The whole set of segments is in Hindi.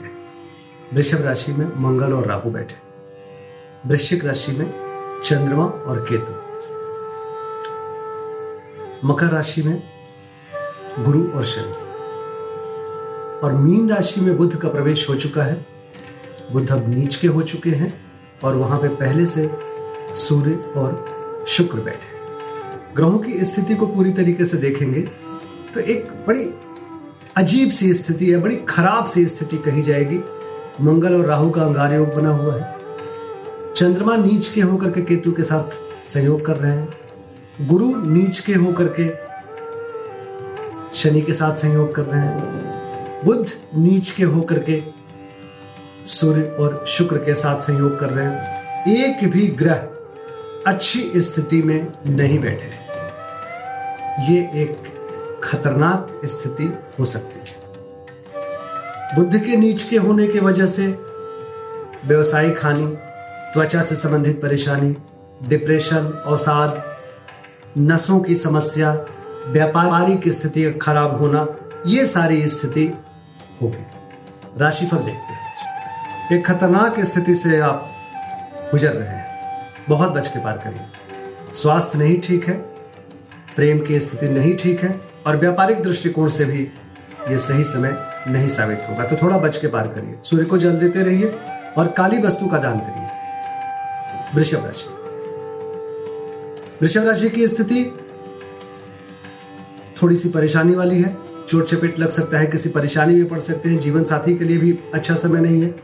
हैं। वृषभ राशि में मंगल और राहु बैठे। वृश्चिक राशि में चंद्रमा और केतु। मकर राशि में गुरु और शनि। और मीन राशि में बुध का प्रवेश हो चुका है। बुध अब नीच के हो चुके हैं और वहाँ पे पहले से सूर्य और शुक्र बैठे। ग्रहों की स्थिति को पूरी तरीके से देखेंगे तो एक बड़ी अजीब सी स्थिति है बड़ी खराब सी स्थिति कही जाएगी। मंगल और राहु का अंगार योग बना हुआ है। चंद्रमा नीच के होकर के केतु के साथ सहयोग कर रहे हैं। गुरु नीच के होकर के शनि के साथ सहयोग कर रहे हैं। बुद्ध नीच के होकर के सूर्य और शुक्र के साथ संयोग कर रहे हैं। एक भी ग्रह अच्छी स्थिति में नहीं बैठे। ये एक खतरनाक स्थिति हो सकती है। बुद्ध के नीच के होने की वजह से व्यवसायिक हानि त्वचा से संबंधित परेशानी डिप्रेशन अवसाद, नसों की समस्या व्यापारिक स्थिति खराब होना, ये सारी स्थिति होगी। राशिफल देखते हैं। एक खतरनाक स्थिति से आप गुजर रहे हैं। बहुत बच के पार करिए। स्वास्थ्य नहीं ठीक है, प्रेम की स्थिति नहीं ठीक है, और व्यापारिक दृष्टिकोण से भी ये सही समय नहीं साबित होगा। तो थोड़ा बच के पार करिए। सूर्य को जल देते रहिए और काली वस्तु का दान करिए। वृषभ राशि। वृषभ राशि की स्थिति थोड़ी सी परेशानी वाली है। चोट चपेट लग सकता है, किसी परेशानी में पड़ सकते हैं। जीवन साथी के लिए भी अच्छा समय नहीं है।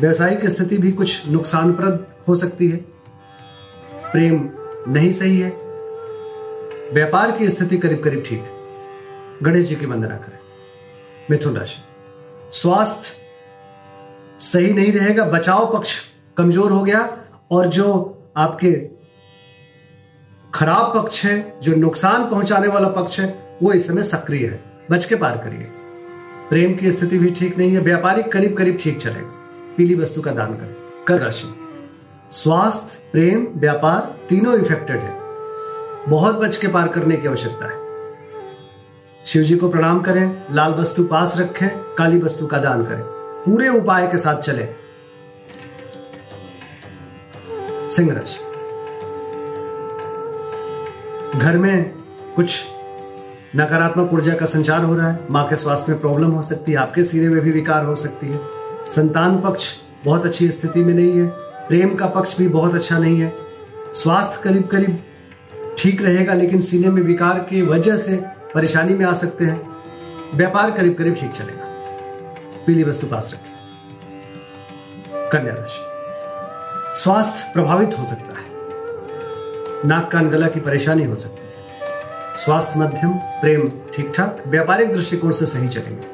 व्यवसायिक स्थिति भी कुछ नुकसानप्रद हो सकती है। प्रेम नहीं सही है। व्यापार की स्थिति करीब करीब ठीक है। गणेश जी की वंदना करें। मिथुन राशि। स्वास्थ्य सही नहीं रहेगा, बचाव पक्ष कमज़ोर हो गया, और जो आपके खराब पक्ष है, जो नुकसान पहुँचाने वाला पक्ष है, वो इस समय सक्रिय है। बच के पार करिए। प्रेम की स्थिति भी ठीक नहीं है व्यापारिक करीब करीब ठीक चलेगा। पीली वस्तु का दान करें। कर राशि। स्वास्थ्य, प्रेम, व्यापार तीनों इफेक्टेड है। बहुत बच के पार करने की आवश्यकता है। शिव जी को प्रणाम करें, लाल वस्तु पास रखें, काली वस्तु का दान करें। पूरे उपाय के साथ चले। सिंह राशि घर में कुछ नकारात्मक ऊर्जा का संचार हो रहा है। माँ के स्वास्थ्य में प्रॉब्लम हो सकती है, आपके सीने में भी विकार हो सकती है। संतान पक्ष बहुत अच्छी स्थिति में नहीं है। प्रेम का पक्ष भी बहुत अच्छा नहीं है। स्वास्थ्य करीब करीब ठीक रहेगा, लेकिन सीने में विकार की वजह से परेशानी में आ सकते हैं। व्यापार करीब करीब ठीक चलेगा। पीली वस्तु पास रखें। कन्या राशि। स्वास्थ्य प्रभावित हो सकता है। नाक कान गला की परेशानी हो सकती है। स्वास्थ्य मध्यम, प्रेम ठीक ठाक व्यापारिक दृष्टिकोण से सही चलेंगे।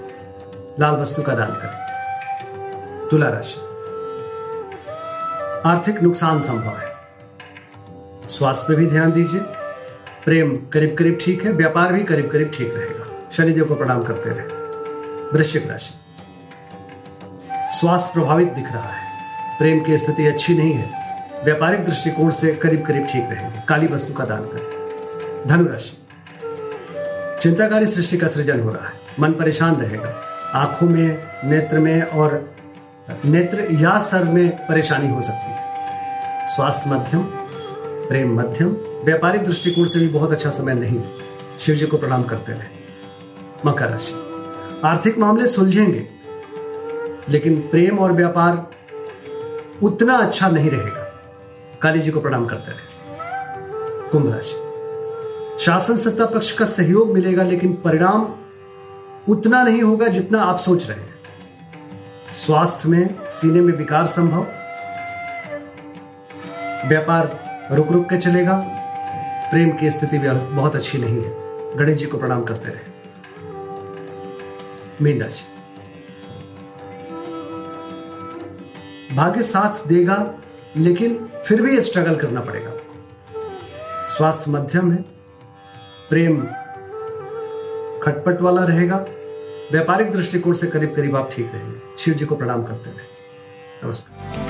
लाल वस्तु का दान करें। तुला राशि। आर्थिक नुकसान संभव है। स्वास्थ्य पे भी ध्यान दीजिए। प्रेम करीब करीब ठीक है, व्यापार भी करीब करीब ठीक रहेगा। शनिदेव को प्रणाम करते रहे। वृश्चिक राशि। स्वास्थ्य प्रभावित दिख रहा है। प्रेम की स्थिति अच्छी नहीं है। व्यापारिक दृष्टिकोण से करीब करीब ठीक रहेंगे। काली वस्तु का दान करें। धनुराशि चिंताकारी सृष्टि का सृजन हो रहा है। मन परेशान रहेगा। आँखों में, नेत्र में और नेत्र या सर में परेशानी हो सकती है। स्वास्थ्य मध्यम, प्रेम मध्यम व्यापारिक दृष्टिकोण से भी बहुत अच्छा समय नहीं शिव जी को प्रणाम करते रहे। मकर राशि। आर्थिक मामले सुलझेंगे, लेकिन प्रेम और व्यापार उतना अच्छा नहीं रहेगा। काली जी को प्रणाम करते रहे। कुंभ राशि। शासन सत्ता पक्ष का सहयोग मिलेगा, लेकिन परिणाम उतना नहीं होगा जितना आप सोच रहे हैं। स्वास्थ्य में, सीने में विकार संभव। व्यापार रुक रुक के चलेगा। प्रेम की स्थिति भी बहुत अच्छी नहीं है। गणेश जी को प्रणाम करते रहे। मीन राशि भाग्य साथ देगा, लेकिन फिर भी स्ट्रगल करना पड़ेगा। आपको स्वास्थ्य मध्यम है, प्रेम खटपट वाला रहेगा। व्यापारिक दृष्टिकोण से करीब करीब आप ठीक रहेंगे। शिव जी को प्रणाम करते रहे। नमस्कार।